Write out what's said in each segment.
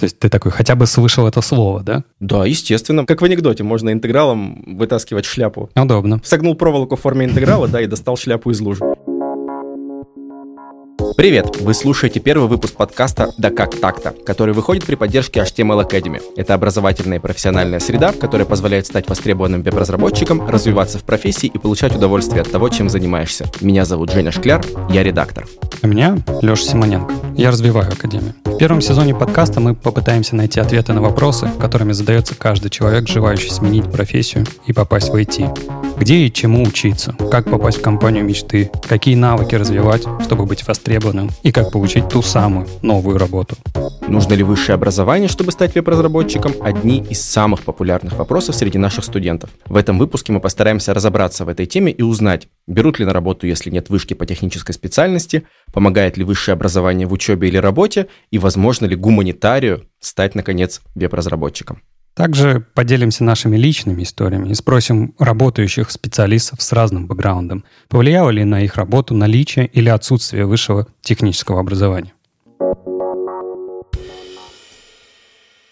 То есть ты такой хотя бы слышал это слово, да? Да, естественно. Как в анекдоте, можно интегралом вытаскивать шляпу. Удобно. Согнул проволоку в форме интеграла, да, и достал шляпу из лужи. Привет! Вы слушаете первый выпуск подкаста «Да как так-то», который выходит при поддержке HTML Academy. Это образовательная и профессиональная среда, которая позволяет стать востребованным веб-разработчиком, развиваться в профессии и получать удовольствие от того, чем занимаешься. Меня зовут Женя Шкляр, я редактор. А меня Леша Симоненко. Я развиваю Академию. В первом сезоне подкаста мы попытаемся найти ответы на вопросы, которыми задается каждый человек, желающий сменить профессию и попасть в IT. Где и чему учиться, как попасть в компанию мечты, какие навыки развивать, чтобы быть востребованным, и как получить ту самую новую работу. Нужно ли высшее образование, чтобы стать веб-разработчиком? Одни из самых популярных вопросов среди наших студентов. В этом выпуске мы постараемся разобраться в этой теме и узнать, берут ли на работу, если нет вышки по технической специальности, помогает ли высшее образование в учебе или работе, и возможно ли гуманитарию стать, наконец, веб-разработчиком. Также поделимся нашими личными историями и спросим работающих специалистов с разным бэкграундом, повлияло ли на их работу наличие или отсутствие высшего технического образования.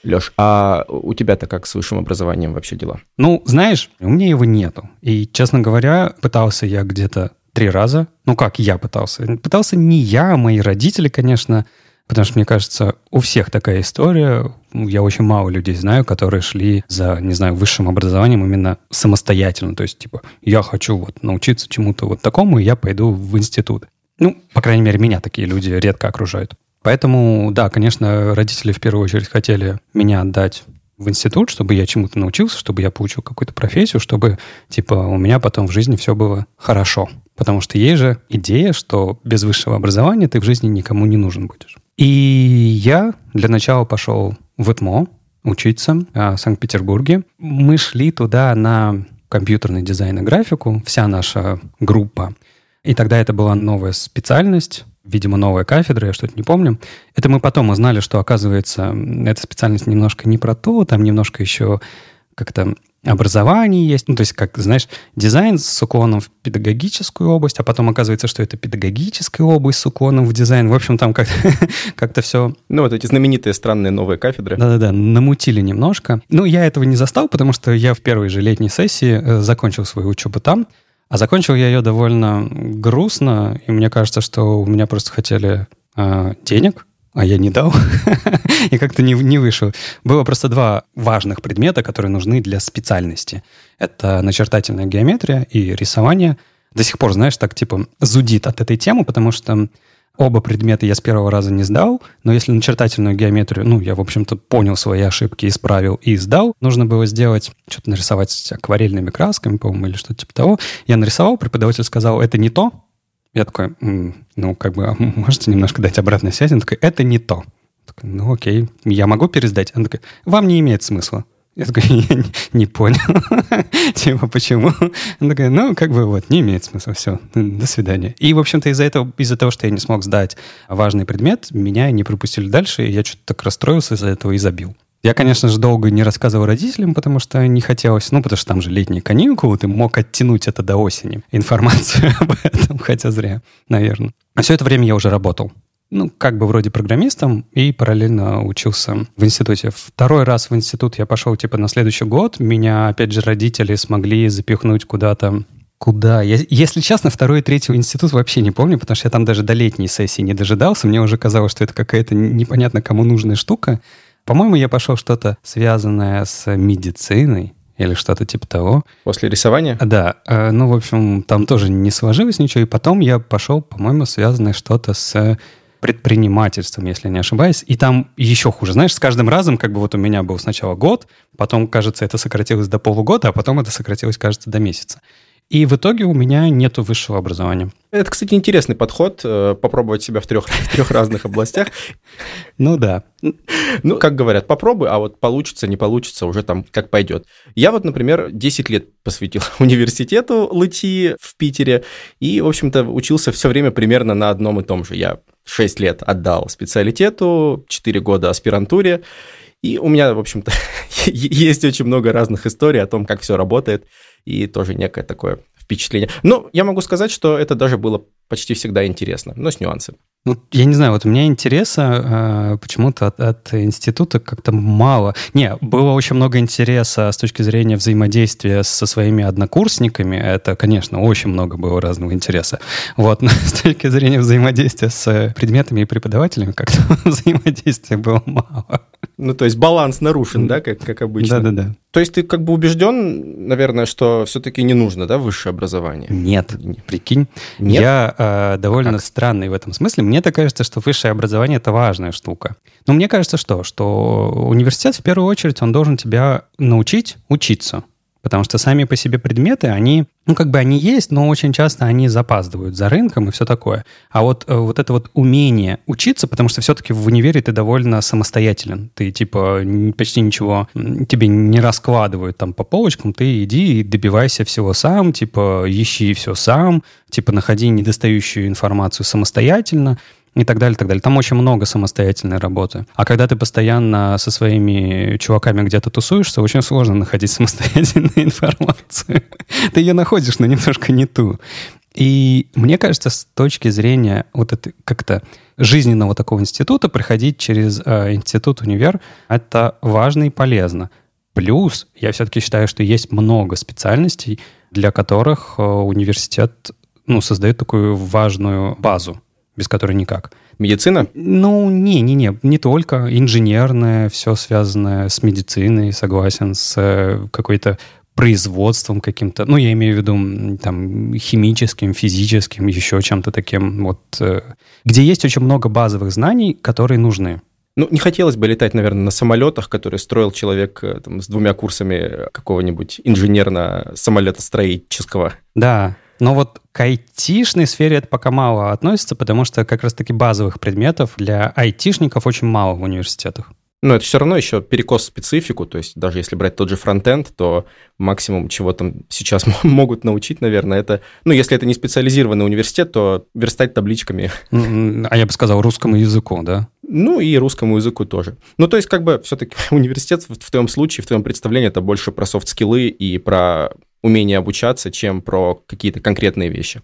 Леш, а у тебя-то как с высшим образованием вообще дела? Ну, знаешь, у меня его нету. И, честно говоря, пытался я где-то три раза. Ну, как я пытался? Пытался не я, а мои родители, конечно. Потому что, мне кажется, у всех такая история. Я очень мало людей знаю, которые шли за, не знаю, высшим образованием именно самостоятельно. То есть, типа, я хочу вот научиться чему-то вот такому, и я пойду в институт. Ну, по крайней мере, меня такие люди редко окружают. Поэтому, да, конечно, родители в первую очередь хотели меня отдать в институт, чтобы я чему-то научился, чтобы я получил какую-то профессию, чтобы, типа, у меня потом в жизни все было хорошо. Потому что есть же идея, что без высшего образования ты в жизни никому не нужен будешь. И я для начала пошел в ЭТМО учиться а, в Санкт-Петербурге. Мы шли туда на компьютерный дизайн и графику, вся наша группа. И тогда это была новая специальность, видимо, новая кафедра, я что-то не помню. Это мы потом узнали, что, оказывается, эта специальность немножко не про то, там немножко еще как-то образование есть. Ну, то есть, как, знаешь, дизайн с уклоном в педагогическую область, а потом оказывается, что это педагогическая область с уклоном в дизайн. В общем, там как-то как все... Ну, вот эти знаменитые странные новые кафедры. Да-да-да, намутили немножко. Ну, я этого не застал, потому что я в первой же летней сессии э, закончил свою учебу там, а закончил я ее довольно грустно, и мне кажется, что у меня просто хотели э, денег, а я не дал, и как-то не, не вышел. Было просто два важных предмета, которые нужны для специальности. Это начертательная геометрия и рисование. До сих пор, знаешь, так типа зудит от этой темы, потому что оба предмета я с первого раза не сдал, но если начертательную геометрию, ну, я, в общем-то, понял свои ошибки, исправил и сдал, нужно было сделать, что-то нарисовать акварельными красками, по-моему, или что-то типа того. Я нарисовал, преподаватель сказал, это не то, я такой, ну, как бы, а можете немножко дать обратной связи? Он такой, это не то. Такой, ну, окей, я могу пересдать? Он такой, вам не имеет смысла. Я такой, я не, не понял. типа, почему? Он такой, ну, как бы вот, не имеет смысла, все, до свидания. И, в общем-то, из-за этого, из-за того, что я не смог сдать важный предмет, меня не пропустили дальше, и я что-то так расстроился из-за этого и забил. Я, конечно же, долго не рассказывал родителям, потому что не хотелось, ну, потому что там же летние каникулы, ты мог оттянуть это до осени, информацию об этом, хотя зря, наверное. А все это время я уже работал. Ну, как бы вроде программистом и параллельно учился в институте. Второй раз в институт я пошел типа на следующий год. Меня, опять же, родители смогли запихнуть куда-то Куда? Я, если честно, второй и третий институт вообще не помню, потому что я там даже до летней сессии не дожидался. Мне уже казалось, что это какая-то непонятно кому нужная штука. По-моему, я пошел что-то связанное с медициной или что-то типа того. После рисования? Да. Э, ну, в общем, там тоже не сложилось ничего. И потом я пошел, по-моему, связанное что-то с предпринимательством, если не ошибаюсь. И там еще хуже. Знаешь, с каждым разом, как бы вот у меня был сначала год, потом, кажется, это сократилось до полугода, а потом это сократилось, кажется, до месяца. И в итоге у меня нет высшего образования. Это, кстати, интересный подход, э, попробовать себя в трех, в трех разных областях. Ну да. Ну, как говорят, попробуй, а вот получится, не получится, уже там как пойдет. Я вот, например, 10 лет посвятил университету ЛТИ в Питере, и, в общем-то, учился все время примерно на одном и том же. Я 6 лет отдал специалитету, 4 года аспирантуре, и у меня, в общем-то, есть очень много разных историй о том, как все работает, и тоже некое такое впечатление. Но я могу сказать, что это даже было почти всегда интересно, но с нюансами. Ну, я не знаю, вот у меня интереса э, почему-то от, от института как-то мало. Не, было очень много интереса с точки зрения взаимодействия со своими однокурсниками. Это, конечно, очень много было разного интереса. Вот, но с точки зрения взаимодействия с предметами и преподавателями как-то взаимодействия было мало. Ну, то есть баланс нарушен, да, как, как обычно? Да-да-да. То есть ты как бы убежден, наверное, что все-таки не нужно, да, высшее образование? Нет, прикинь. Нет? Я э, довольно как? странный в этом смысле. Мне-то кажется, что высшее образование — это важная штука. Но мне кажется, что? Что университет, в первую очередь, он должен тебя научить учиться. Потому что сами по себе предметы, они, ну, как бы они есть, но очень часто они запаздывают за рынком и все такое. А вот, э, вот это вот умение учиться, потому что все-таки в универе ты довольно самостоятелен. Ты, типа, почти ничего тебе не раскладывают там по полочкам. Ты иди и добивайся всего сам, типа, ищи все сам, типа, находи недостающую информацию самостоятельно и так далее, и так далее. Там очень много самостоятельной работы. А когда ты постоянно со своими чуваками где-то тусуешься, очень сложно находить самостоятельную информацию. Ты ее находишь, но немножко не ту. И мне кажется, с точки зрения вот это как-то жизненного такого института, приходить через э, институт, универ, это важно и полезно. Плюс, я все-таки считаю, что есть много специальностей, для которых э, университет ну, создает такую важную базу без которой никак. Медицина? Ну, не, не, не, не только. Инженерное, все связанное с медициной, согласен, с э, какой-то производством каким-то, ну, я имею в виду там химическим, физическим, еще чем-то таким, вот, э, где есть очень много базовых знаний, которые нужны. Ну, не хотелось бы летать, наверное, на самолетах, которые строил человек э, там, с двумя курсами какого-нибудь инженерно-самолетостроительского. Да, но вот к айтишной сфере это пока мало относится, потому что как раз-таки базовых предметов для айтишников очень мало в университетах. Но это все равно еще перекос в специфику, то есть даже если брать тот же фронтенд, то максимум, чего там сейчас могут научить, наверное, это, ну, если это не специализированный университет, то верстать табличками. А я бы сказал русскому языку, да? Ну, и русскому языку тоже. Ну, то есть, как бы, все-таки университет в, твоем случае, в твоем представлении, это больше про софт-скиллы и про умение обучаться, чем про какие-то конкретные вещи.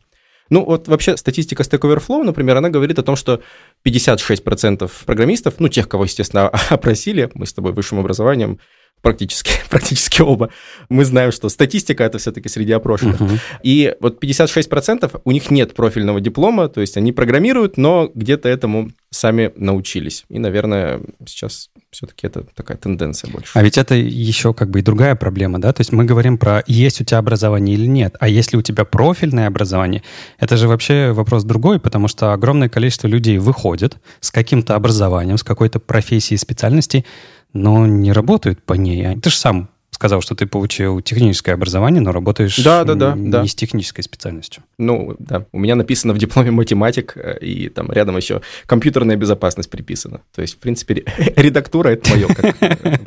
Ну, вот вообще статистика Stack Overflow, например, она говорит о том, что 56% программистов, ну, тех, кого, естественно, опросили, мы с тобой высшим образованием, практически, практически оба, мы знаем, что статистика это все-таки среди опрошенных. Uh-huh. И вот 56% у них нет профильного диплома, то есть они программируют, но где-то этому сами научились. И, наверное, сейчас все-таки это такая тенденция больше. А ведь это еще как бы и другая проблема, да? То есть мы говорим про есть у тебя образование или нет. А если у тебя профильное образование, это же вообще вопрос другой, потому что огромное количество людей выходит с каким-то образованием, с какой-то профессией, специальностью, но не работают по ней. Ты же сам сказал, что ты получил техническое образование, но работаешь да, да, да, не да. с технической специальностью. Ну, да. У меня написано в дипломе математик, э, и там рядом еще компьютерная безопасность приписана. То есть, в принципе, редактура — это мое,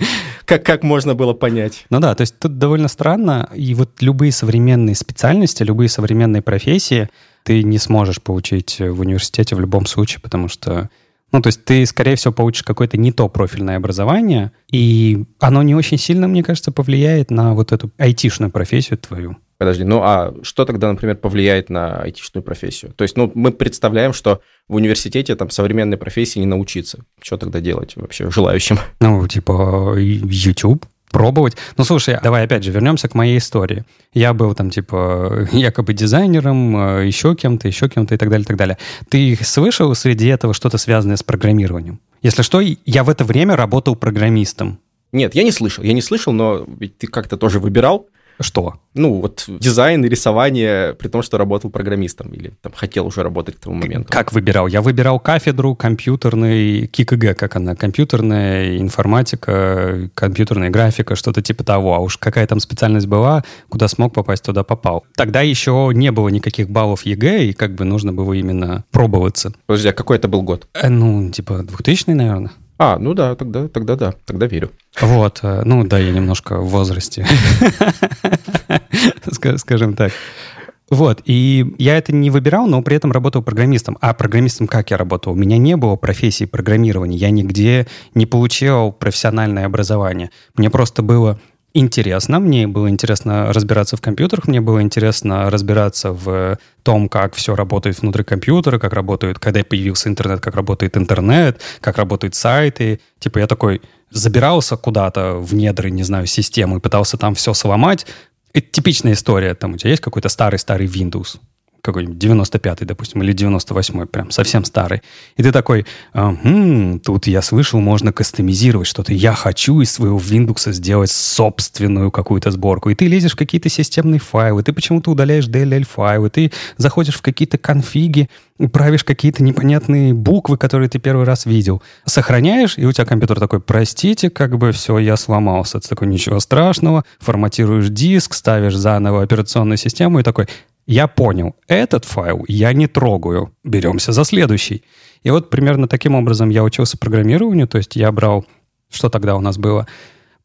как, как можно было понять. Ну да, то есть тут довольно странно, и вот любые современные специальности, любые современные профессии ты не сможешь получить в университете в любом случае, потому что ну, то есть ты, скорее всего, получишь какое-то не то профильное образование, и оно не очень сильно, мне кажется, повлияет на вот эту айтишную профессию твою. Подожди, ну а что тогда, например, повлияет на айтишную профессию? То есть, ну, мы представляем, что в университете там современной профессии не научиться. Что тогда делать вообще желающим? Ну, типа YouTube, пробовать. Ну, слушай, давай опять же вернемся к моей истории. Я был там, типа, якобы дизайнером, э, еще кем-то, еще кем-то и так далее, и так далее. Ты слышал среди этого что-то связанное с программированием? Если что, я в это время работал программистом. Нет, я не слышал. Я не слышал, но ведь ты как-то тоже выбирал что? Ну, вот дизайн и рисование, при том, что работал программистом или там хотел уже работать к тому моменту. Как выбирал? Я выбирал кафедру компьютерной, КИКГ, как она, компьютерная информатика, компьютерная графика, что-то типа того. А уж какая там специальность была, куда смог попасть, туда попал. Тогда еще не было никаких баллов ЕГЭ, и как бы нужно было именно пробоваться. Подожди, а какой это был год? Э, ну, типа 2000 наверное. А, ну да, тогда, тогда да, тогда верю. Вот, э, ну да, я немножко в возрасте, скажем так. Вот, и я это не выбирал, но при этом работал программистом. А программистом как я работал? У меня не было профессии программирования, я нигде не получил профессиональное образование. Мне просто было интересно. Мне было интересно разбираться в компьютерах, мне было интересно разбираться в том, как все работает внутри компьютера, как работает, когда появился интернет, как работает интернет, как работают сайты. Типа я такой забирался куда-то в недры, не знаю, системы, пытался там все сломать. Это типичная история. Там у тебя есть какой-то старый-старый Windows, какой-нибудь 95-й, допустим, или 98-й, прям совсем старый. И ты такой, хм, тут я слышал, можно кастомизировать что-то. Я хочу из своего Windows сделать собственную какую-то сборку. И ты лезешь в какие-то системные файлы, ты почему-то удаляешь DLL-файлы, ты заходишь в какие-то конфиги, правишь какие-то непонятные буквы, которые ты первый раз видел. Сохраняешь, и у тебя компьютер такой, простите, как бы все, я сломался. Ты такой, ничего страшного, форматируешь диск, ставишь заново операционную систему и такой, я понял, этот файл я не трогаю. Беремся за следующий. И вот примерно таким образом я учился программированию. То есть я брал... Что тогда у нас было?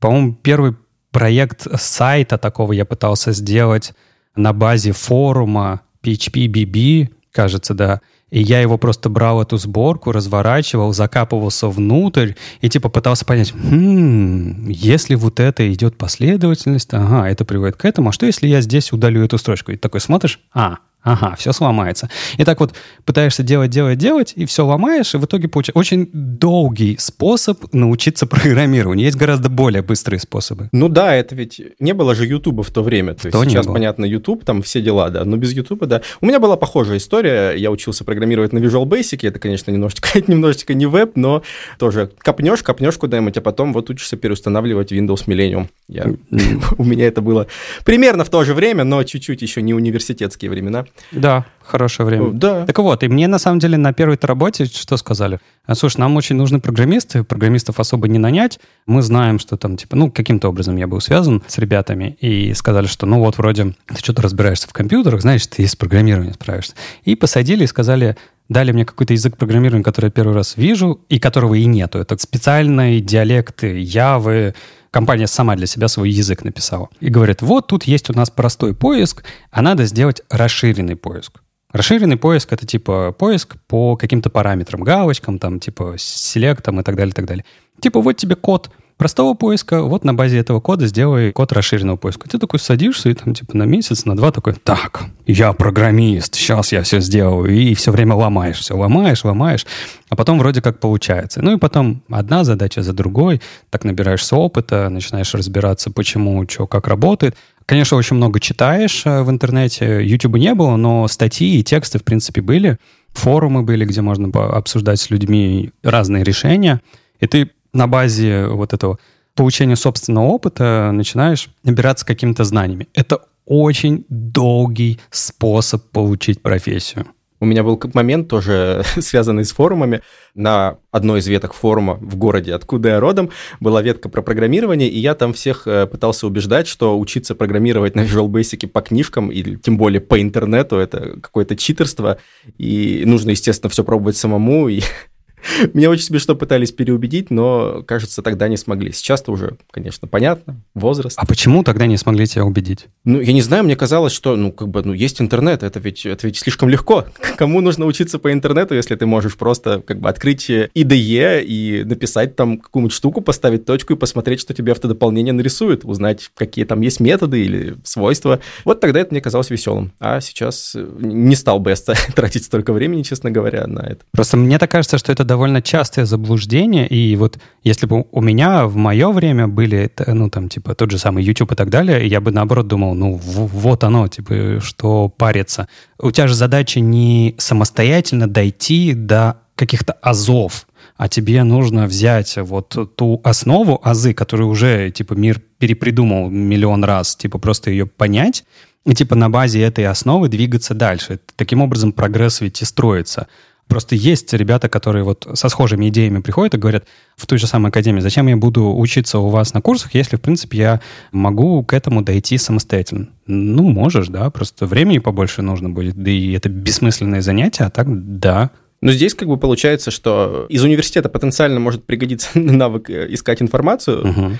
По-моему, первый проект сайта такого я пытался сделать на базе форума PHP-BB, кажется, да. И я его просто брал эту сборку, разворачивал, закапывался внутрь и типа пытался понять, хм, если вот это идет последовательность, ага, это приводит к этому, а что если я здесь удалю эту строчку? И такой смотришь, а, Ага, все сломается. И так вот пытаешься делать, делать, делать, и все ломаешь, и в итоге получается очень долгий способ научиться программированию. Есть гораздо более быстрые способы. Ну да, это ведь не было же Ютуба в то время. То, то есть сейчас, было. понятно, Ютуб, там все дела, да, но без Ютуба, да. У меня была похожая история. Я учился программировать на Visual Basic. Это, конечно, немножечко, немножечко не веб, но тоже копнешь, копнешь куда-нибудь, а потом вот учишься переустанавливать Windows Millennium. Я, у меня это было примерно в то же время, но чуть-чуть еще не университетские времена. Да, хорошее время. Да. Так вот, и мне на самом деле на первой работе что сказали? «А, слушай, нам очень нужны программисты, программистов особо не нанять. Мы знаем, что там, типа, ну, каким-то образом я был связан с ребятами, и сказали, что, ну, вот, вроде, ты что-то разбираешься в компьютерах, знаешь, ты с программированием справишься. И посадили и сказали, дали мне какой-то язык программирования, который я первый раз вижу, и которого и нету. Это специальные диалекты Явы, компания сама для себя свой язык написала. И говорит, вот тут есть у нас простой поиск, а надо сделать расширенный поиск. Расширенный поиск — это типа поиск по каким-то параметрам, галочкам, там, типа селектам и так далее, и так далее. Типа вот тебе код — простого поиска, вот на базе этого кода сделай код расширенного поиска. Ты такой садишься и там типа на месяц, на два такой, так, я программист, сейчас я все сделаю, и все время ломаешь, все ломаешь, ломаешь, а потом вроде как получается. Ну и потом одна задача за другой, так набираешься опыта, начинаешь разбираться, почему, что, как работает. Конечно, очень много читаешь э, в интернете, YouTube не было, но статьи и тексты, в принципе, были, форумы были, где можно обсуждать с людьми разные решения, и ты на базе вот этого получения собственного опыта начинаешь набираться какими-то знаниями. Это очень долгий способ получить профессию. У меня был момент тоже связанный с форумами. На одной из веток форума в городе, откуда я родом, была ветка про программирование, и я там всех э, пытался убеждать, что учиться программировать на Visual Basic по книжкам, или тем более по интернету, это какое-то читерство, и нужно, естественно, все пробовать самому, и Меня очень смешно пытались переубедить, но, кажется, тогда не смогли. Сейчас-то уже, конечно, понятно, возраст. А почему тогда не смогли тебя убедить? Ну, я не знаю, мне казалось, что, ну, как бы, ну, есть интернет, это ведь, это ведь слишком легко. Кому нужно учиться по интернету, если ты можешь просто, как бы, открыть IDE и написать там какую-нибудь штуку, поставить точку и посмотреть, что тебе автодополнение нарисует, узнать, какие там есть методы или свойства. Вот тогда это мне казалось веселым. А сейчас не стал бы я тратить столько времени, честно говоря, на это. Просто мне так кажется, что это довольно частое заблуждение, и вот если бы у меня в мое время были, ну, там, типа, тот же самый YouTube и так далее, я бы, наоборот, думал, ну, вот оно, типа, что париться. У тебя же задача не самостоятельно дойти до каких-то азов, а тебе нужно взять вот ту основу азы, которую уже, типа, мир перепридумал миллион раз, типа, просто ее понять, и, типа, на базе этой основы двигаться дальше. Таким образом, прогресс ведь и строится. Просто есть ребята, которые вот со схожими идеями приходят и говорят в той же самой академии, зачем я буду учиться у вас на курсах, если, в принципе, я могу к этому дойти самостоятельно. Ну, можешь, да, просто времени побольше нужно будет, да и это бессмысленное занятие, а так, да, но здесь как бы получается, что из университета потенциально может пригодиться навык э, искать информацию, угу.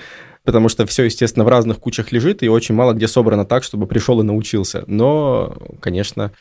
потому что все, естественно, в разных кучах лежит, и очень мало где собрано так, чтобы пришел и научился. Но, конечно,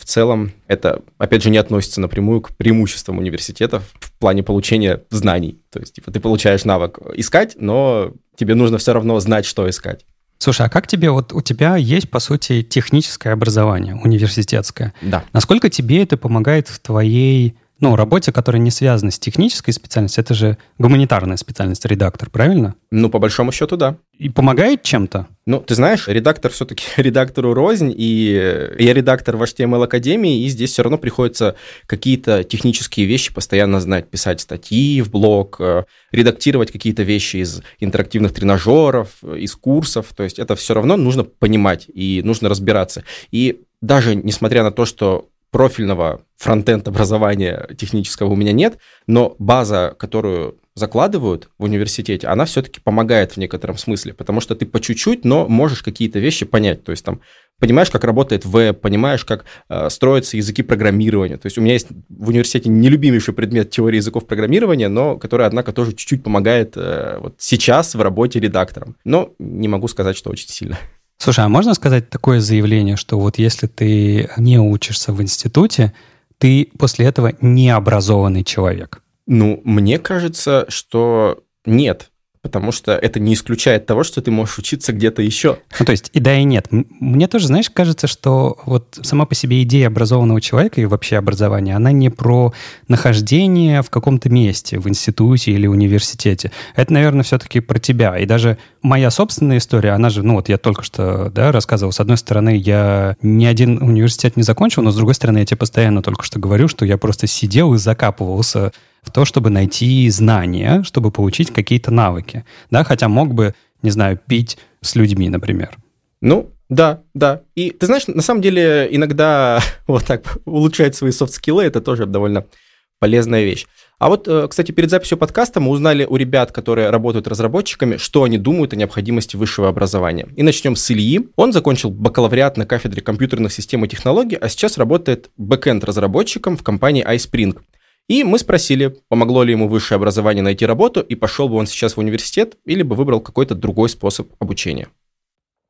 в целом это, опять же, не относится напрямую к преимуществам университетов в плане получения знаний. То есть, типа, ты получаешь навык искать, но тебе нужно все равно знать, что искать. Слушай, а как тебе, вот у тебя есть, по сути, техническое образование, университетское. Да. Насколько тебе это помогает в твоей ну, работе, которая не связана с технической специальностью, это же гуманитарная специальность, редактор, правильно? Ну, по большому счету, да. И помогает чем-то? Ну, ты знаешь, редактор все-таки редактору рознь, и я редактор в HTML Академии, и здесь все равно приходится какие-то технические вещи постоянно знать, писать статьи в блог, э, редактировать какие-то вещи из интерактивных тренажеров, из курсов, то есть это все равно нужно понимать и нужно разбираться. И даже несмотря на то, что профильного фронтенд образования технического у меня нет, но база, которую закладывают в университете, она все-таки помогает в некотором смысле, потому что ты по чуть-чуть, но можешь какие-то вещи понять. То есть там понимаешь, как работает веб, понимаешь, как э, строятся языки программирования. То есть у меня есть в университете нелюбимейший предмет теории языков программирования, но который, однако, тоже чуть-чуть помогает э, вот сейчас в работе редактором. Но не могу сказать, что очень сильно. Слушай, а можно сказать такое заявление, что вот если ты не учишься в институте, ты после этого необразованный человек? Ну, мне кажется, что нет потому что это не исключает того, что ты можешь учиться где-то еще. Ну, то есть и да, и нет. Мне тоже, знаешь, кажется, что вот сама по себе идея образованного человека и вообще образования, она не про нахождение в каком-то месте, в институте или университете. Это, наверное, все-таки про тебя. И даже моя собственная история, она же, ну вот я только что да, рассказывал, с одной стороны, я ни один университет не закончил, но с другой стороны, я тебе постоянно только что говорю, что я просто сидел и закапывался в то, чтобы найти знания, чтобы получить какие-то навыки. Да, хотя мог бы, не знаю, пить с людьми, например. Ну, да, да. И ты знаешь, на самом деле иногда вот так улучшать свои soft skill ы, это тоже довольно полезная вещь. А вот, э, кстати, перед записью подкаста мы узнали у ребят, которые работают разработчиками, что они думают о необходимости высшего образования. И начнем с Ильи. Он закончил бакалавриат на кафедре компьютерных систем и технологий, а сейчас работает backend разработчиком в компании iSpring. И мы спросили, помогло ли ему высшее образование найти работу, и пошел бы он сейчас в университет, или бы выбрал какой-то другой способ обучения.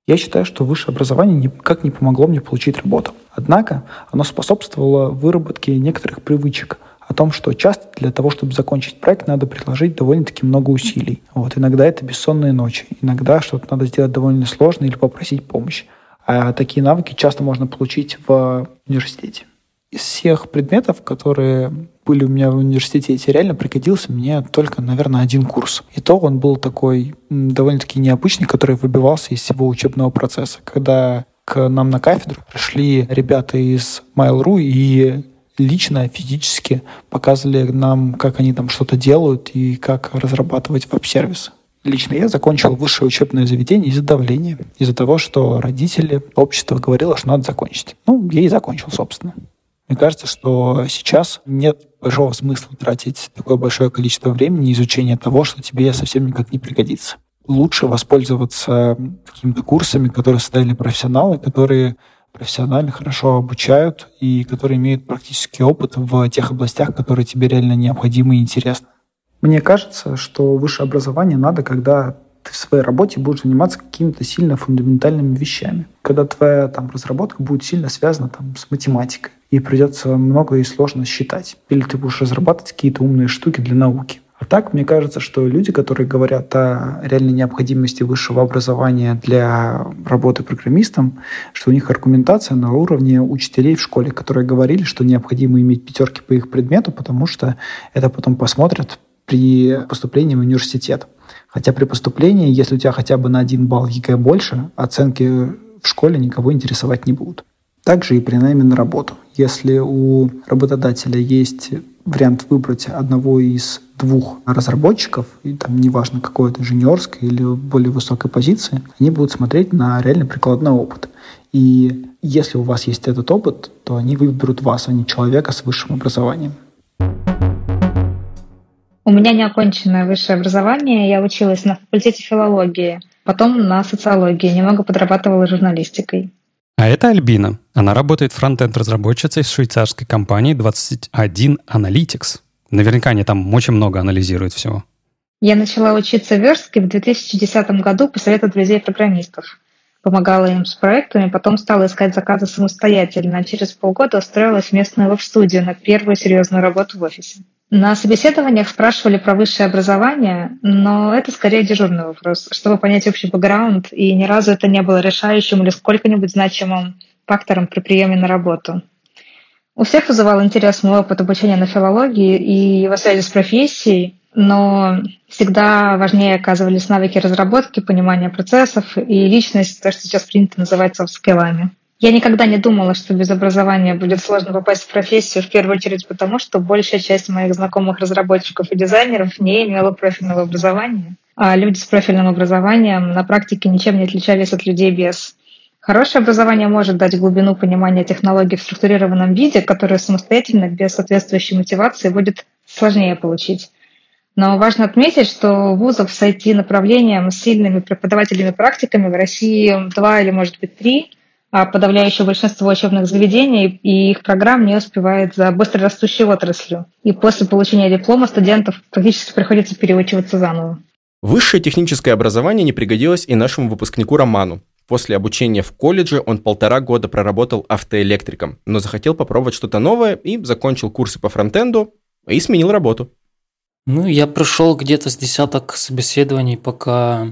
Я считаю, что высшее образование никак не помогло мне получить работу. Однако оно способствовало выработке некоторых привычек о том, что часто для того, чтобы закончить проект, надо приложить довольно-таки много усилий. Вот. Иногда это бессонные ночи, иногда что-то надо сделать довольно сложно или попросить помощи. А такие навыки часто можно получить в университете. Из всех предметов, которые были у меня в университете, реально пригодился мне только, наверное, один курс. И то он был такой довольно-таки необычный, который выбивался из всего учебного процесса. Когда к нам на кафедру пришли ребята из Mail.ru и лично, физически показывали нам, как они там что-то делают и как разрабатывать веб-сервисы. Лично я закончил высшее учебное заведение из-за давления, из-за того, что родители, общество говорило, что надо закончить. Ну, я и закончил, собственно. Мне кажется, что сейчас нет большого смысла тратить такое большое количество времени изучения того, что тебе совсем никак не пригодится. Лучше воспользоваться какими-то курсами, которые создали профессионалы, которые профессионально хорошо обучают и которые имеют практический опыт в тех областях, которые тебе реально необходимы и интересны. Мне кажется, что высшее образование надо, когда ты в своей работе будешь заниматься какими-то сильно фундаментальными вещами. Когда твоя там, разработка будет сильно связана там, с математикой и придется много и сложно считать. Или ты будешь разрабатывать какие-то умные штуки для науки. А так, мне кажется, что люди, которые говорят о реальной необходимости высшего образования для работы программистом, что у них аргументация на уровне учителей в школе, которые говорили, что необходимо иметь пятерки по их предмету, потому что это потом посмотрят при поступлении в университет. Хотя при поступлении, если у тебя хотя бы на один балл ЕГЭ больше, оценки в школе никого интересовать не будут. Также и при найме на работу. Если у работодателя есть вариант выбрать одного из двух разработчиков, и там неважно какой это джуниорской или более высокой позиции, они будут смотреть на реально прикладной опыт. И если у вас есть этот опыт, то они выберут вас, а не человека с высшим образованием. У меня неоконченное высшее образование. Я училась на факультете филологии, потом на социологии, немного подрабатывала журналистикой. А это Альбина. Она работает фронтенд-разработчицей швейцарской компанией 21 Analytics. Наверняка они там очень много анализируют всего. Я начала учиться в Верске в 2010 году по совету друзей-программистов. Помогала им с проектами, потом стала искать заказы самостоятельно, а через полгода устроилась в местную веб-студию на первую серьезную работу в офисе. На собеседованиях спрашивали про высшее образование, но это скорее дежурный вопрос, чтобы понять общий бэкграунд, и ни разу это не было решающим или сколько-нибудь значимым фактором при приеме на работу. У всех вызывал интерес мой опыт обучения на филологии и его связи с профессией, но всегда важнее оказывались навыки разработки, понимания процессов и личность, то, что сейчас принято называть софт-скиллами. Я никогда не думала, что без образования будет сложно попасть в профессию, в первую очередь потому, что большая часть моих знакомых разработчиков и дизайнеров не имела профильного образования, а люди с профильным образованием на практике ничем не отличались от людей без. Хорошее образование может дать глубину понимания технологий в структурированном виде, которую самостоятельно, без соответствующей мотивации, будет сложнее получить. Но важно отметить, что вузов с IT-направлением с сильными преподавателями практиками в России два или, может быть, три – а подавляющее большинство учебных заведений и их программ не успевает за быстро растущей отраслью. И после получения диплома студентов практически приходится переучиваться заново. Высшее техническое образование не пригодилось и нашему выпускнику Роману. После обучения в колледже он полтора года проработал автоэлектриком, но захотел попробовать что-то новое и закончил курсы по фронтенду и сменил работу. Ну, я прошел где-то с десяток собеседований, пока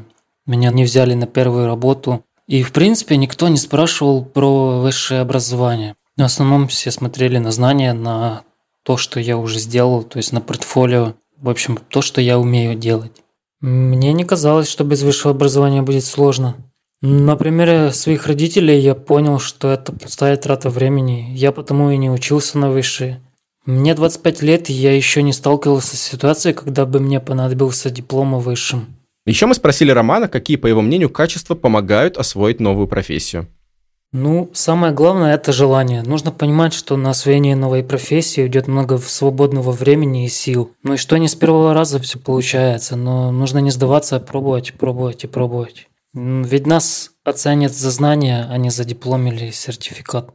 меня не взяли на первую работу. И, в принципе, никто не спрашивал про высшее образование. В основном все смотрели на знания, на то, что я уже сделал, то есть на портфолио. В общем, то, что я умею делать. Мне не казалось, что без высшего образования будет сложно. На примере своих родителей я понял, что это пустая трата времени. Я потому и не учился на высшее. Мне 25 лет, и я еще не сталкивался с ситуацией, когда бы мне понадобился диплом о высшем. Еще мы спросили Романа, какие, по его мнению, качества помогают освоить новую профессию. Ну, самое главное – это желание. Нужно понимать, что на освоение новой профессии уйдет много свободного времени и сил. Ну и что не с первого раза все получается, но нужно не сдаваться, а пробовать, пробовать и пробовать. Ведь нас оценят за знания, а не за диплом или сертификат.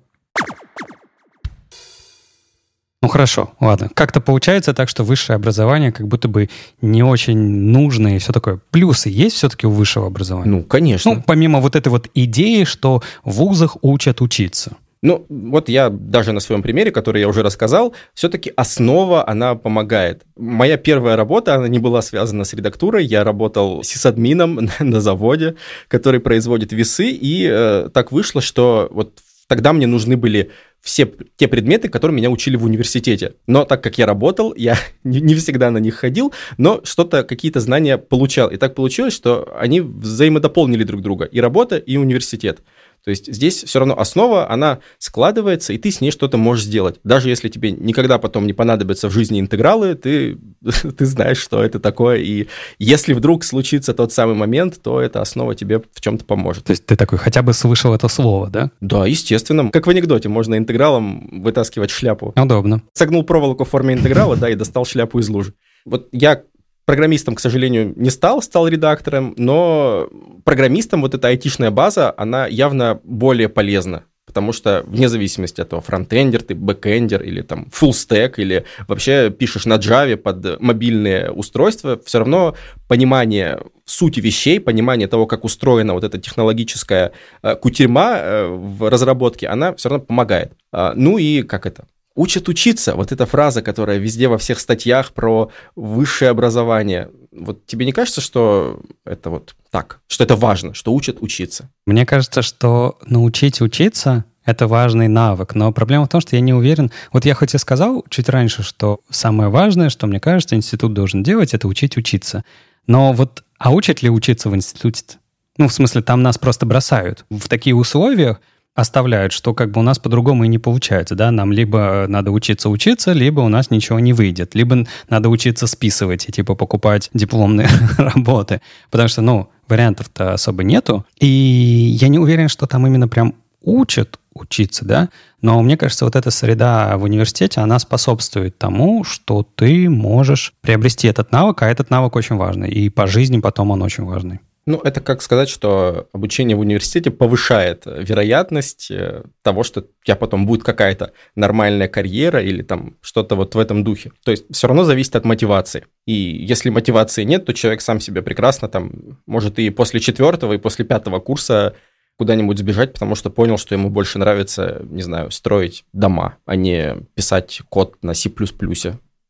Ну хорошо, ладно. Как-то получается так, что высшее образование как будто бы не очень нужно и все такое. Плюсы есть все-таки у высшего образования? Ну, конечно. Ну, помимо вот этой вот идеи, что в вузах учат учиться. Ну, вот я даже на своем примере, который я уже рассказал, все-таки основа, она помогает. Моя первая работа, она не была связана с редактурой, я работал сисадмином на заводе, который производит весы, и э, так вышло, что вот тогда мне нужны были все те предметы, которые меня учили в университете. Но так как я работал, я не, всегда на них ходил, но что-то, какие-то знания получал. И так получилось, что они взаимодополнили друг друга. И работа, и университет. То есть здесь все равно основа, она складывается, и ты с ней что-то можешь сделать. Даже если тебе никогда потом не понадобятся в жизни интегралы, ты, ты знаешь, что это такое. И если вдруг случится тот самый момент, то эта основа тебе в чем-то поможет. То есть ты такой хотя бы слышал это слово, да? Да, естественно. Как в анекдоте, можно интегралом вытаскивать шляпу. Удобно. Согнул проволоку в форме интеграла, да, и достал шляпу из лужи. Вот я Программистом, к сожалению, не стал, стал редактором, но программистам вот эта айтишная база, она явно более полезна, потому что вне зависимости от того, фронтендер ты, бэкендер или там stack, или вообще пишешь на Java под мобильные устройства, все равно понимание сути вещей, понимание того, как устроена вот эта технологическая э, кутерьма э, в разработке, она все равно помогает. А, ну и как это? Учат учиться. Вот эта фраза, которая везде во всех статьях про высшее образование. Вот тебе не кажется, что это вот так, что это важно, что учат учиться? Мне кажется, что научить учиться это важный навык, но проблема в том, что я не уверен. Вот я хоть и сказал чуть раньше, что самое важное, что мне кажется, институт должен делать, это учить учиться. Но вот, а учат ли учиться в институте? Ну, в смысле, там нас просто бросают. В такие условия оставляют, что как бы у нас по-другому и не получается, да, нам либо надо учиться учиться, либо у нас ничего не выйдет, либо надо учиться списывать и типа покупать дипломные работы, потому что, ну, вариантов-то особо нету, и я не уверен, что там именно прям учат учиться, да, но мне кажется, вот эта среда в университете, она способствует тому, что ты можешь приобрести этот навык, а этот навык очень важный, и по жизни потом он очень важный. Ну, это как сказать, что обучение в университете повышает вероятность э, того, что у тебя потом будет какая-то нормальная карьера или там что-то вот в этом духе. То есть все равно зависит от мотивации. И если мотивации нет, то человек сам себе прекрасно там может и после четвертого, и после пятого курса куда-нибудь сбежать, потому что понял, что ему больше нравится, не знаю, строить дома, а не писать код на C++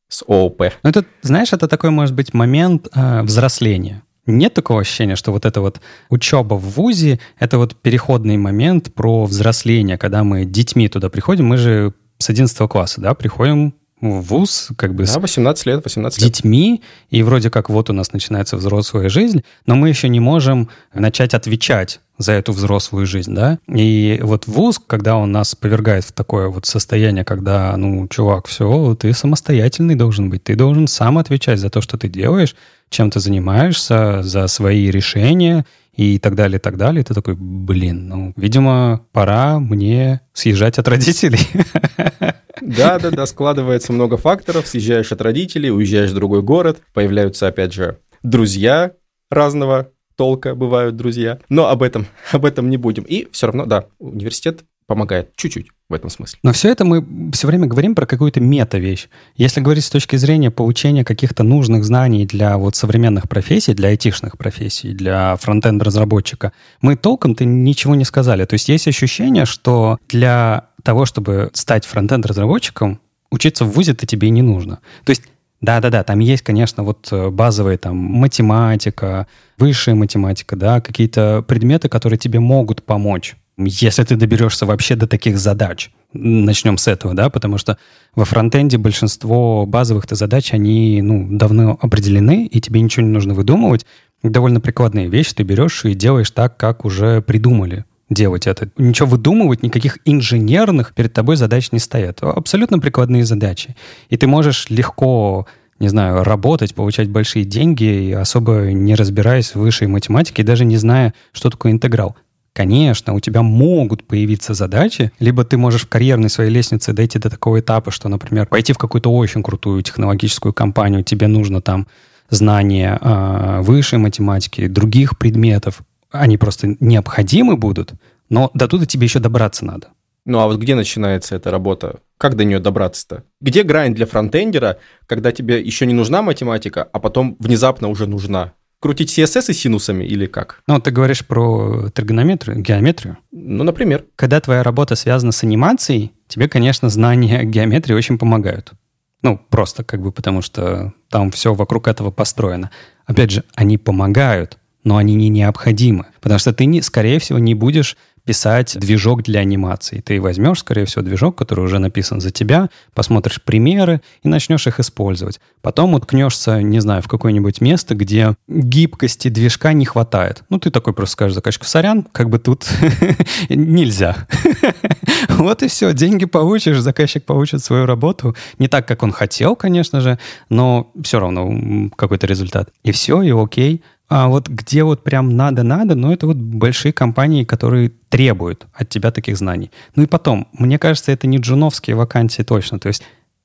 с ООП. Ну, это, знаешь, это такой, может быть, момент э, взросления. Нет такого ощущения, что вот эта вот учеба в ВУЗе — это вот переходный момент про взросление, когда мы детьми туда приходим. Мы же с 11 класса, да, приходим в ВУЗ как бы да, 18 лет, 18 лет. детьми, и вроде как вот у нас начинается взрослая жизнь, но мы еще не можем начать отвечать за эту взрослую жизнь, да. И вот вуз, когда он нас повергает в такое вот состояние, когда, ну, чувак, все, ты самостоятельный должен быть, ты должен сам отвечать за то, что ты делаешь, чем ты занимаешься, за свои решения и так далее, и так далее. И ты такой, блин, ну, видимо, пора мне съезжать от родителей. Да, да, да, складывается много факторов, съезжаешь от родителей, уезжаешь в другой город, появляются, опять же, друзья разного толка бывают друзья. Но об этом, об этом не будем. И все равно, да, университет помогает чуть-чуть в этом смысле. Но все это мы все время говорим про какую-то мета-вещь. Если говорить с точки зрения получения каких-то нужных знаний для вот современных профессий, для айтишных профессий, для фронтенд-разработчика, мы толком-то ничего не сказали. То есть есть ощущение, что для того, чтобы стать фронтенд-разработчиком, учиться в ВУЗе-то тебе не нужно. То есть да-да-да, там есть, конечно, вот э, базовые там математика, высшая математика, да, какие-то предметы, которые тебе могут помочь, если ты доберешься вообще до таких задач. Начнем с этого, да, потому что во фронтенде большинство базовых-то задач, они, ну, давно определены, и тебе ничего не нужно выдумывать. Довольно прикладные вещи ты берешь и делаешь так, как уже придумали делать это. Ничего выдумывать, никаких инженерных перед тобой задач не стоят. Абсолютно прикладные задачи. И ты можешь легко не знаю, работать, получать большие деньги, особо не разбираясь в высшей математике, даже не зная, что такое интеграл. Конечно, у тебя могут появиться задачи, либо ты можешь в карьерной своей лестнице дойти до такого этапа, что, например, пойти в какую-то очень крутую технологическую компанию, тебе нужно там знание э, высшей математики, других предметов, они просто необходимы будут, но до туда тебе еще добраться надо. Ну а вот где начинается эта работа? Как до нее добраться-то? Где грань для фронтендера, когда тебе еще не нужна математика, а потом внезапно уже нужна? Крутить CSS и синусами или как? Ну, ты говоришь про тригонометрию, геометрию. Ну, например. Когда твоя работа связана с анимацией, тебе, конечно, знания геометрии очень помогают. Ну, просто как бы потому, что там все вокруг этого построено. Опять же, они помогают, но они не необходимы. Потому что ты, не, скорее всего, не будешь писать движок для анимации. Ты возьмешь, скорее всего, движок, который уже написан за тебя, посмотришь примеры и начнешь их использовать. Потом уткнешься, не знаю, в какое-нибудь место, где гибкости движка не хватает. Ну, ты такой просто скажешь заказчику, сорян, как бы тут нельзя. Вот и все, деньги получишь, заказчик получит свою работу. Не так, как он хотел, конечно же, но все равно какой-то результат. И все, и окей. А вот где вот прям надо-надо, ну, это вот большие компании, которые требуют от тебя таких знаний. Ну и потом, мне кажется, это не джуновские вакансии точно. То есть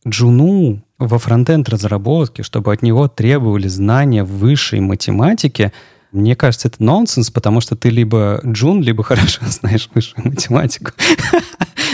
джуну во фронтенд разработке, чтобы от него требовали знания высшей математики, мне кажется, это нонсенс, потому что ты либо джун, либо хорошо знаешь высшую математику.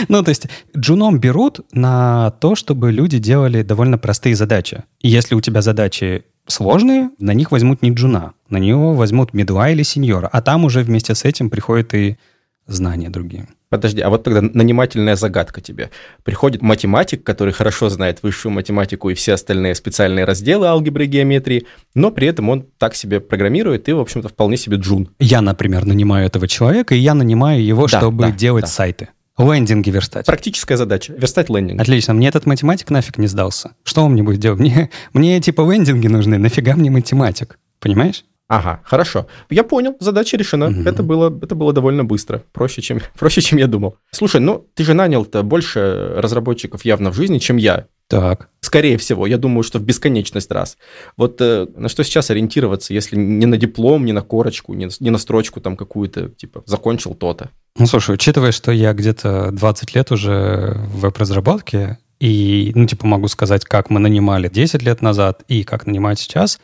Ну, то есть джуном берут на то, чтобы люди делали довольно простые задачи. И если у тебя задачи сложные, на них возьмут не джуна, на него возьмут медла или сеньора, а там уже вместе с этим приходят и знания другие. Подожди, а вот тогда нанимательная загадка тебе. Приходит математик, который хорошо знает высшую математику и все остальные специальные разделы алгебры и геометрии, но при этом он так себе программирует и, в общем-то, вполне себе джун. Я, например, нанимаю этого человека, и я нанимаю его, да, чтобы да, делать да. сайты. Лендинги верстать. Практическая задача. Верстать лендинг. Отлично. Мне этот математик нафиг не сдался. Что он мне будет делать? Мне, мне типа лендинги нужны. Нафига мне математик? Понимаешь? Ага, хорошо. Я понял, задача решена. Угу. Это, было, это было довольно быстро, проще чем, проще, чем я думал. Слушай, ну ты же нанял-то больше разработчиков явно в жизни, чем я. Так. Скорее всего, я думаю, что в бесконечность раз. Вот э, на что сейчас ориентироваться, если не на диплом, не на корочку, не, не на строчку там какую-то, типа, закончил то-то? Ну, слушай, учитывая, что я где-то 20 лет уже в веб-разработке, и, ну, типа, могу сказать, как мы нанимали 10 лет назад и как нанимать сейчас,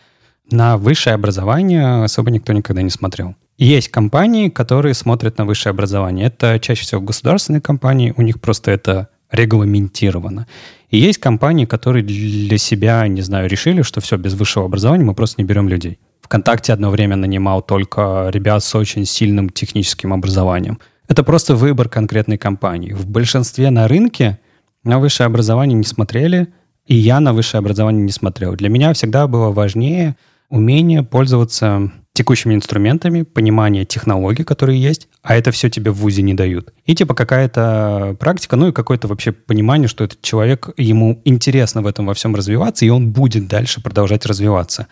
на высшее образование особо никто никогда не смотрел. Есть компании, которые смотрят на высшее образование. Это чаще всего государственные компании, у них просто это регламентировано. И есть компании, которые для себя, не знаю, решили, что все, без высшего образования мы просто не берем людей. ВКонтакте одно время нанимал только ребят с очень сильным техническим образованием. Это просто выбор конкретной компании. В большинстве на рынке на высшее образование не смотрели, И я на высшее образование не смотрел. Для меня всегда было важнее умение пользоваться текущими инструментами, понимание технологий, которые есть, а это все тебе в ВУЗе не дают. И типа какая-то практика, ну и какое-то вообще понимание, что этот человек, ему интересно в этом во всем развиваться, и он будет дальше продолжать развиваться.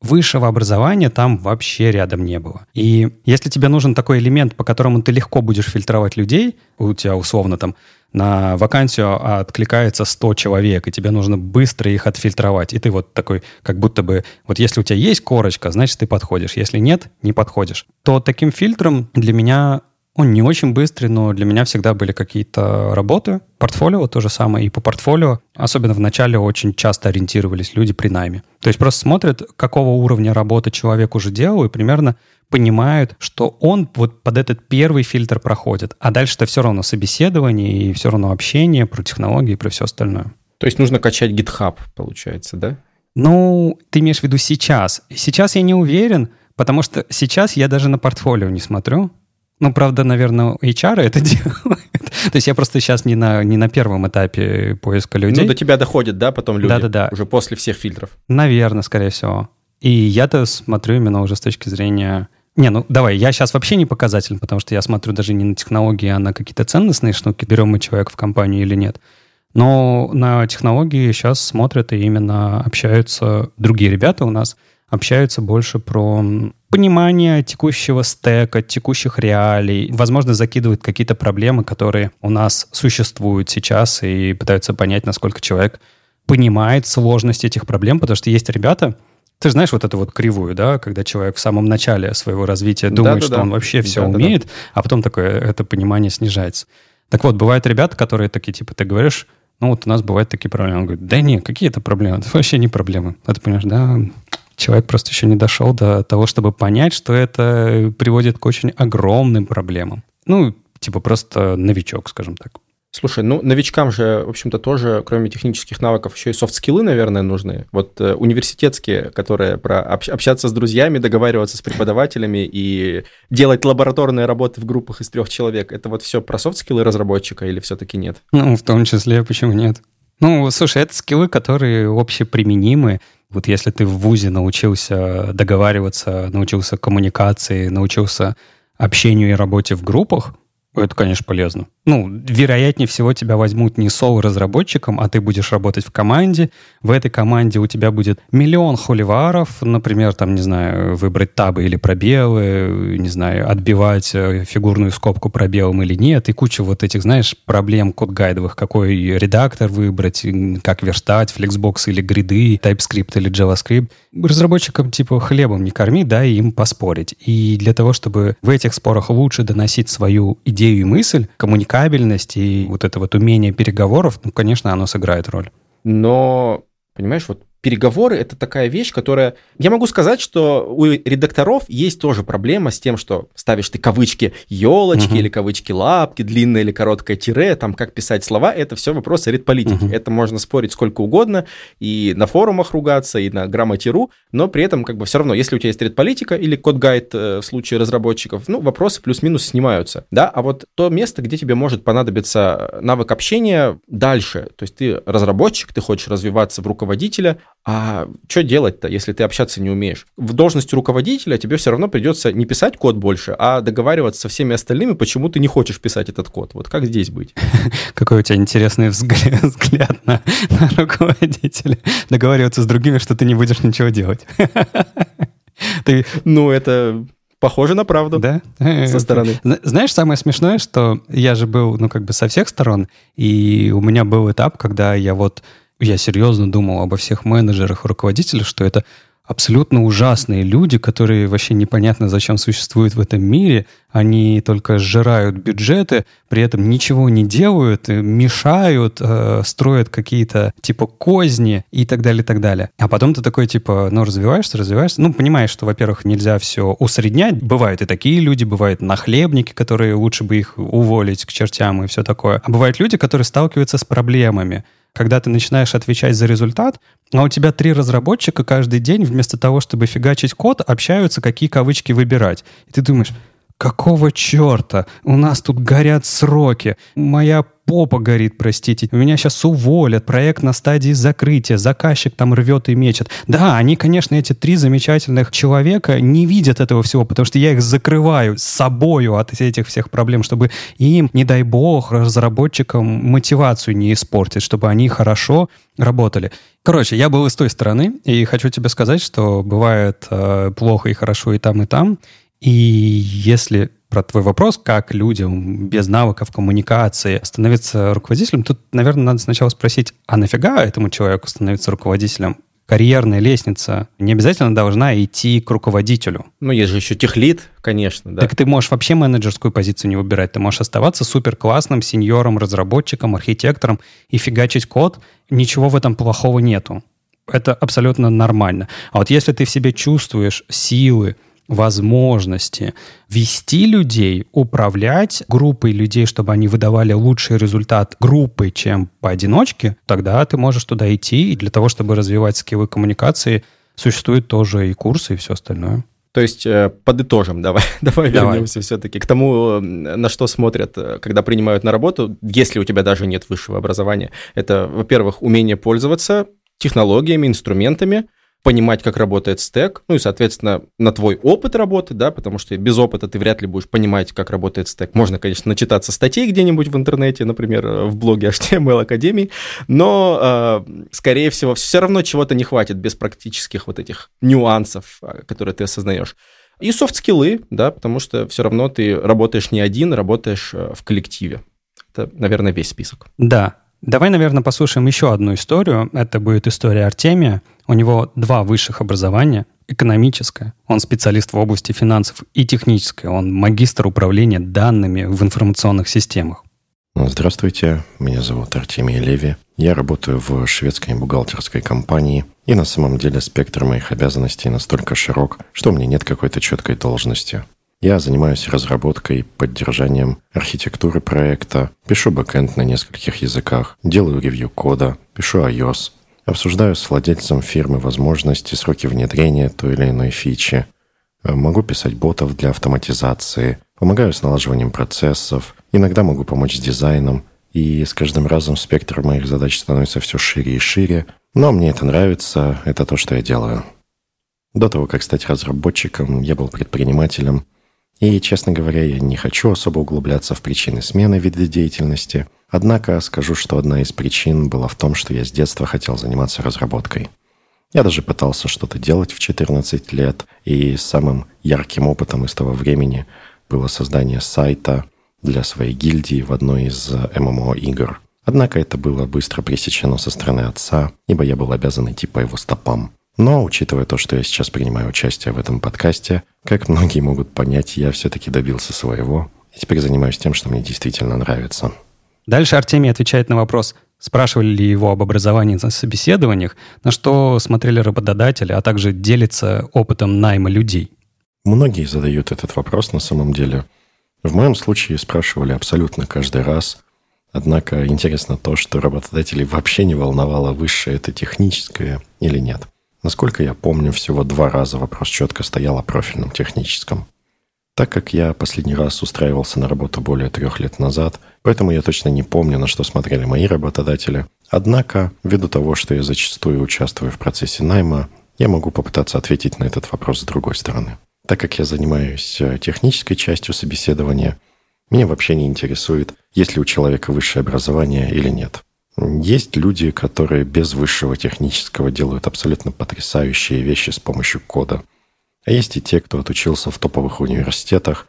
Высшего образования там вообще рядом не было. И если тебе нужен такой элемент, по которому ты легко будешь фильтровать людей, у тебя условно там на вакансию откликается 100 человек, и тебе нужно быстро их отфильтровать. И ты вот такой, как будто бы, вот если у тебя есть корочка, значит, ты подходишь. Если нет, не подходишь. То таким фильтром для меня он не очень быстрый, но для меня всегда были какие-то работы. Портфолио то же самое. И по портфолио, особенно в начале, очень часто ориентировались люди при найме. То есть просто смотрят, какого уровня работы человек уже делал, и примерно понимают, что он вот под этот первый фильтр проходит. А дальше это все равно собеседование и все равно общение про технологии и про все остальное. То есть нужно качать GitHub, получается, да? Ну, ты имеешь в виду сейчас. Сейчас я не уверен, потому что сейчас я даже на портфолио не смотрю. Ну, правда, наверное, HR это делают. То есть я просто сейчас не на, не на первом этапе поиска людей. Ну, до тебя доходят, да, потом люди? Да-да-да. Уже после всех фильтров? Наверное, скорее всего. И я-то смотрю именно уже с точки зрения... Не, ну давай, я сейчас вообще не показатель, потому что я смотрю даже не на технологии, а на какие-то ценностные штуки, берем мы человека в компанию или нет. Но на технологии сейчас смотрят и именно общаются другие ребята у нас – общаются больше про понимание текущего стека, текущих реалий. Возможно, закидывают какие-то проблемы, которые у нас существуют сейчас, и пытаются понять, насколько человек понимает сложность этих проблем, потому что есть ребята, ты же знаешь вот эту вот кривую, да, когда человек в самом начале своего развития думает, да, да, что да. он вообще все да, умеет, да, да. а потом такое это понимание снижается. Так вот, бывают ребята, которые такие, типа, ты говоришь, ну вот у нас бывают такие проблемы. Он говорит, да не, какие это проблемы? Это вообще не проблемы. А ты понимаешь, да, человек просто еще не дошел до того, чтобы понять, что это приводит к очень огромным проблемам. Ну, типа просто новичок, скажем так. Слушай, ну новичкам же, в общем-то, тоже, кроме технических навыков, еще и софт-скиллы, наверное, нужны. Вот э, университетские, которые про общ- общаться с друзьями, договариваться с преподавателями и делать лабораторные работы в группах из трех человек, это вот все про софт-скиллы разработчика или все-таки нет? Ну, в том числе, почему нет? Ну, слушай, это скиллы, которые общеприменимы. Вот если ты в ВУЗе научился договариваться, научился коммуникации, научился общению и работе в группах, это, конечно, полезно. Ну, вероятнее всего тебя возьмут не соло-разработчиком, а ты будешь работать в команде. В этой команде у тебя будет миллион холиваров, например, там, не знаю, выбрать табы или пробелы, не знаю, отбивать э, фигурную скобку пробелом или нет, и куча вот этих, знаешь, проблем код-гайдовых, какой редактор выбрать, как верстать, флексбокс или гриды, TypeScript или JavaScript. Разработчикам, типа, хлебом не корми, да, и им поспорить. И для того, чтобы в этих спорах лучше доносить свою идею, и мысль, коммуникабельность и вот это вот умение переговоров, ну, конечно, оно сыграет роль. Но, понимаешь, вот переговоры это такая вещь, которая... Я могу сказать, что у редакторов есть тоже проблема с тем, что ставишь ты кавычки елочки угу. или кавычки лапки, длинное или короткое тире, там как писать слова, это все вопросы редполитики. Угу. Это можно спорить сколько угодно, и на форумах ругаться, и на грамоте.ру, но при этом как бы все равно, если у тебя есть редполитика или код-гайд э, в случае разработчиков, ну, вопросы плюс-минус снимаются, да, а вот то место, где тебе может понадобиться навык общения дальше, то есть ты разработчик, ты хочешь развиваться в руководителя, а что делать-то, если ты общаться не умеешь? В должности руководителя тебе все равно придется не писать код больше, а договариваться со всеми остальными, почему ты не хочешь писать этот код. Вот как здесь быть? Какой у тебя интересный взгляд, на, на руководителя. Договариваться с другими, что ты не будешь ничего делать. Ты, ну, это похоже на правду. Да? Со стороны. Знаешь, самое смешное, что я же был, ну, как бы со всех сторон, и у меня был этап, когда я вот я серьезно думал обо всех менеджерах руководителях, что это абсолютно ужасные люди, которые вообще непонятно зачем существуют в этом мире. Они только сжирают бюджеты, при этом ничего не делают, э, мешают, э, строят какие-то типа козни и так далее, и так далее. А потом ты такой типа, ну, развиваешься, развиваешься. Ну, понимаешь, что, во-первых, нельзя все усреднять. Бывают и такие люди, бывают нахлебники, которые лучше бы их уволить к чертям и все такое. А бывают люди, которые сталкиваются с проблемами когда ты начинаешь отвечать за результат, а у тебя три разработчика каждый день вместо того, чтобы фигачить код, общаются, какие кавычки выбирать. И ты думаешь, какого черта? У нас тут горят сроки. Моя попа горит, простите. Меня сейчас уволят, проект на стадии закрытия, заказчик там рвет и мечет. Да, они, конечно, эти три замечательных человека не видят этого всего, потому что я их закрываю с собою от этих всех проблем, чтобы им, не дай бог, разработчикам мотивацию не испортить, чтобы они хорошо работали. Короче, я был из той стороны, и хочу тебе сказать, что бывает э, плохо и хорошо и там, и там. И если про твой вопрос, как людям без навыков коммуникации становиться руководителем, тут, наверное, надо сначала спросить, а нафига этому человеку становиться руководителем? карьерная лестница не обязательно должна идти к руководителю. Ну, есть же еще техлит, конечно, да. Так ты можешь вообще менеджерскую позицию не выбирать. Ты можешь оставаться супер классным сеньором, разработчиком, архитектором и фигачить код. Ничего в этом плохого нету. Это абсолютно нормально. А вот если ты в себе чувствуешь силы, возможности вести людей, управлять группой людей, чтобы они выдавали лучший результат группы, чем поодиночке, тогда ты можешь туда идти. И для того, чтобы развивать скиллы коммуникации, существуют тоже и курсы, и все остальное. То есть э, подытожим, давай, давай, давай. вернемся все-таки к тому, на что смотрят, э, когда принимают на работу, если у тебя даже нет высшего образования. Это, во-первых, умение пользоваться технологиями, инструментами, понимать, как работает стек, ну и, соответственно, на твой опыт работы, да, потому что без опыта ты вряд ли будешь понимать, как работает стек. Можно, конечно, начитаться статей где-нибудь в интернете, например, в блоге HTML Академии, но, э, скорее всего, все равно чего-то не хватит без практических вот этих нюансов, а, которые ты осознаешь. И софт-скиллы, да, потому что все равно ты работаешь не один, работаешь э, в коллективе. Это, наверное, весь список. Да, Давай, наверное, послушаем еще одну историю. Это будет история Артемия. У него два высших образования. Экономическое. Он специалист в области финансов и техническое. Он магистр управления данными в информационных системах. Здравствуйте, меня зовут Артемий Леви. Я работаю в шведской бухгалтерской компании, и на самом деле спектр моих обязанностей настолько широк, что у меня нет какой-то четкой должности. Я занимаюсь разработкой, поддержанием архитектуры проекта, пишу бэкэнд на нескольких языках, делаю ревью кода, пишу iOS, обсуждаю с владельцем фирмы возможности, сроки внедрения той или иной фичи, э, могу писать ботов для автоматизации, помогаю с налаживанием процессов, иногда могу помочь с дизайном, и с каждым разом спектр моих задач становится все шире и шире, но мне это нравится, это то, что я делаю. До того, как стать разработчиком, я был предпринимателем, и, честно говоря, я не хочу особо углубляться в причины смены вида деятельности. Однако скажу, что одна из причин была в том, что я с детства хотел заниматься разработкой. Я даже пытался что-то делать в 14 лет, и самым ярким опытом из того времени было создание сайта для своей гильдии в одной из ММО-игр. Однако это было быстро пресечено со стороны отца, ибо я был обязан идти по его стопам. Но, учитывая то, что я сейчас принимаю участие в этом подкасте, как многие могут понять, я все-таки добился своего. И теперь занимаюсь тем, что мне действительно нравится. Дальше Артемий отвечает на вопрос, спрашивали ли его об образовании на собеседованиях, на что смотрели работодатели, а также делится опытом найма людей. Многие задают этот вопрос на самом деле. В моем случае спрашивали абсолютно каждый раз. Однако интересно то, что работодателей вообще не волновало, высшее это техническое или нет. Насколько я помню, всего два раза вопрос четко стоял о профильном техническом. Так как я последний раз устраивался на работу более трех лет назад, поэтому я точно не помню, на что смотрели мои работодатели. Однако, ввиду того, что я зачастую участвую в процессе найма, я могу попытаться ответить на этот вопрос с другой стороны. Так как я занимаюсь э, технической частью собеседования, меня вообще не интересует, есть ли у человека высшее образование или нет. Есть люди, которые без высшего технического делают абсолютно потрясающие вещи с помощью кода. А есть и те, кто отучился в топовых университетах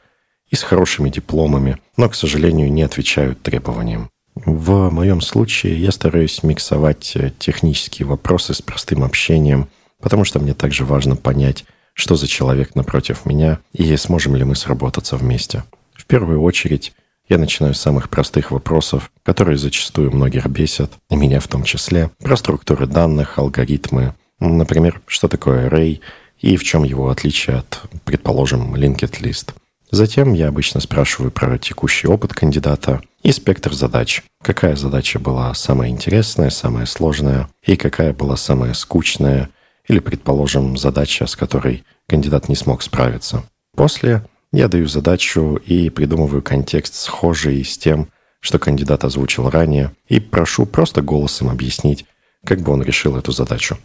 и с хорошими дипломами, но, к сожалению, не отвечают требованиям. В моем случае я стараюсь миксовать э, технические вопросы с простым общением, потому что мне также важно понять, что за человек напротив меня и сможем ли мы сработаться вместе. В первую очередь я начинаю с самых простых вопросов, которые зачастую многих бесят, и меня в том числе, про структуры данных, алгоритмы, например, что такое array и в чем его отличие от, предположим, linked list. Затем я обычно спрашиваю про текущий опыт кандидата и спектр задач. Какая задача была самая интересная, самая сложная, и какая была самая скучная, или, предположим, задача, с которой кандидат не смог справиться. После Я даю задачу и придумываю контекст, схожий с тем, что кандидат озвучил ранее, и прошу просто голосом объяснить, как бы он решил эту задачу.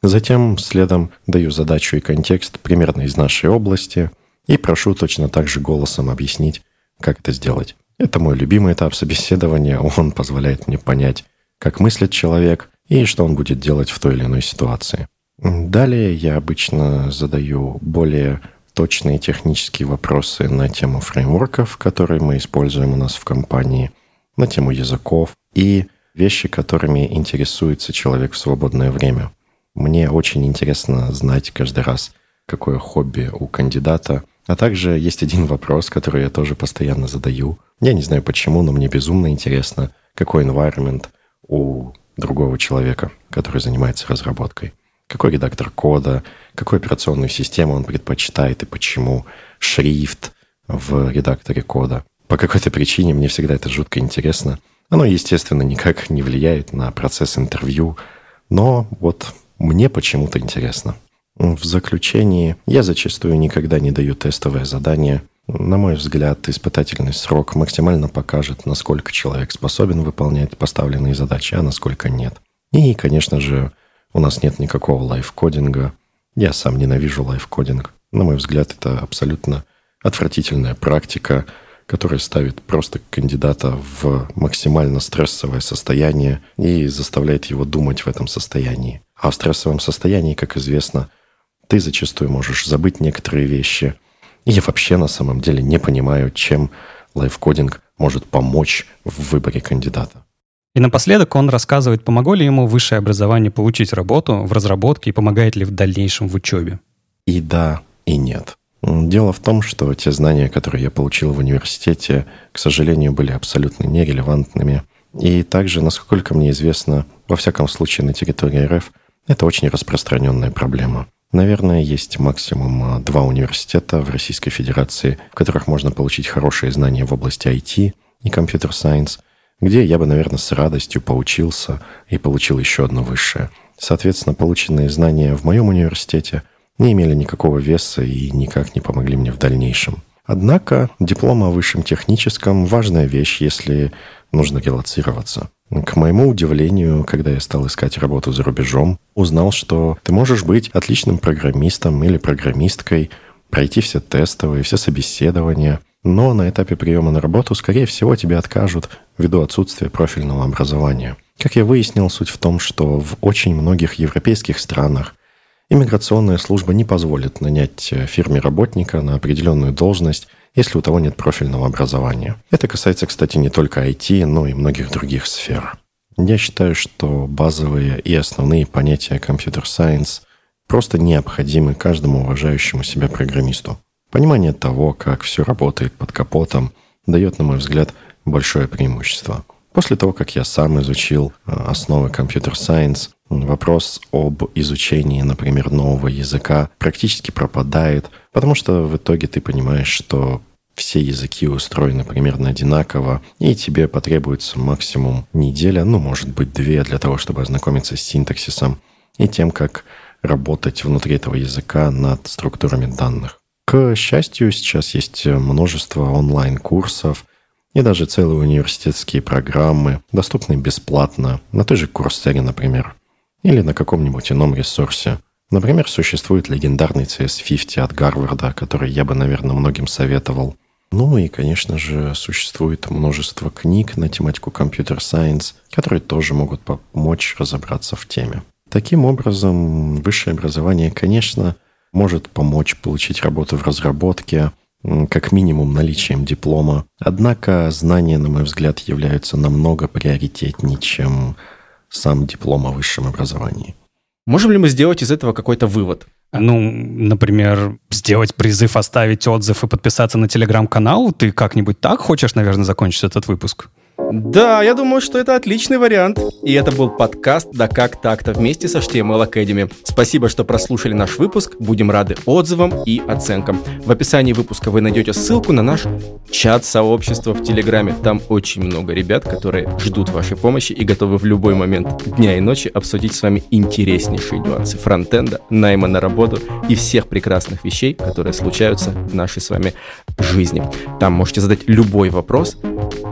Затем следом даю задачу и контекст примерно из нашей области и прошу точно так же голосом объяснить, как это сделать. Это мой любимый этап собеседования, он позволяет мне понять, как мыслит человек и что он будет делать в той или иной ситуации. Далее я обычно задаю более точные технические вопросы на тему фреймворков, которые мы используем у нас в компании, на тему языков и вещи, которыми интересуется человек в свободное время. Мне очень интересно знать каждый раз, какое хобби у кандидата. А также есть один вопрос, который я тоже постоянно задаю. Я не знаю почему, но мне безумно интересно, какой environment у другого человека, который занимается разработкой какой редактор кода, какую операционную систему он предпочитает и почему, шрифт в редакторе кода. По какой-то причине мне всегда это жутко интересно. Оно, естественно, никак не влияет на процесс интервью, но вот мне почему-то интересно. В заключении, я зачастую никогда не даю тестовое задание. На мой взгляд, испытательный срок максимально покажет, насколько человек способен выполнять поставленные задачи, а насколько нет. И, конечно же, у нас нет никакого лайфкодинга. Я сам ненавижу лайфкодинг. На мой взгляд, это абсолютно отвратительная практика, которая ставит просто кандидата в максимально стрессовое состояние и заставляет его думать в этом состоянии. А в стрессовом состоянии, как известно, ты зачастую можешь забыть некоторые вещи. И я вообще на самом деле не понимаю, чем лайфкодинг может помочь в выборе кандидата. И напоследок он рассказывает, помогло ли ему высшее образование получить работу в разработке и помогает ли в дальнейшем в учебе. И да, и нет. Дело в том, что те знания, которые я получил в университете, к сожалению, были абсолютно нерелевантными. И также, насколько мне известно, во всяком случае на территории РФ, это очень распространенная проблема. Наверное, есть максимум а, два университета в Российской Федерации, в которых можно получить хорошие знания в области IT и компьютер-сайенс, где я бы, наверное, с радостью поучился и получил еще одно высшее. Соответственно, полученные знания в моем университете не имели никакого веса и никак не помогли мне в дальнейшем. Однако диплом о высшем техническом – важная вещь, если нужно релацироваться. К моему удивлению, когда я стал искать работу за рубежом, узнал, что ты можешь быть отличным программистом или программисткой, пройти все тестовые, все собеседования, но на этапе приема на работу, скорее всего, тебе откажут ввиду отсутствия профильного образования. Как я выяснил, суть в том, что в очень многих европейских странах иммиграционная служба не позволит нанять э, фирме работника на определенную должность, если у того нет профильного образования. Это касается, кстати, не только IT, но и многих других сфер. Я считаю, что базовые и основные понятия компьютер-сайенс просто необходимы каждому уважающему себя программисту. Понимание того, как все работает под капотом, дает, на мой взгляд, большое преимущество. После того, как я сам изучил э, основы компьютер-сайенс, вопрос об изучении, например, нового языка практически пропадает, потому что в итоге ты понимаешь, что все языки устроены примерно одинаково, и тебе потребуется максимум неделя, ну, может быть, две для того, чтобы ознакомиться с синтаксисом и тем, как работать внутри этого языка над структурами данных. К счастью, сейчас есть множество онлайн-курсов и даже целые университетские программы, доступные бесплатно, на той же Курсере, например, или на каком-нибудь ином ресурсе. Например, существует легендарный CS50 от Гарварда, который я бы, наверное, многим советовал. Ну и, конечно же, существует множество книг на тематику компьютер-сайенс, которые тоже могут помочь разобраться в теме. Таким образом, высшее образование, конечно, может помочь получить работу в разработке, как минимум наличием диплома. Однако знания, на мой взгляд, являются намного приоритетнее, чем сам диплом о высшем образовании. Можем ли мы сделать из этого какой-то вывод? Ну, например, сделать призыв, оставить отзыв и подписаться на телеграм-канал. Ты как-нибудь так хочешь, наверное, закончить этот выпуск? Да, я думаю, что это отличный вариант. И это был подкаст «Да как так-то» вместе со HTML Academy. Спасибо, что прослушали наш выпуск. Будем рады отзывам и оценкам. В описании выпуска вы найдете ссылку на наш чат сообщества в Телеграме. Там очень много ребят, которые ждут вашей помощи и готовы в любой момент дня и ночи обсудить с вами интереснейшие нюансы фронтенда, найма на работу и всех прекрасных вещей, которые случаются в нашей с вами жизни. Там можете задать любой вопрос,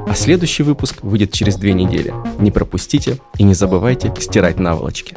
а следующий выпуск выйдет через две недели. Не пропустите и не забывайте стирать наволочки.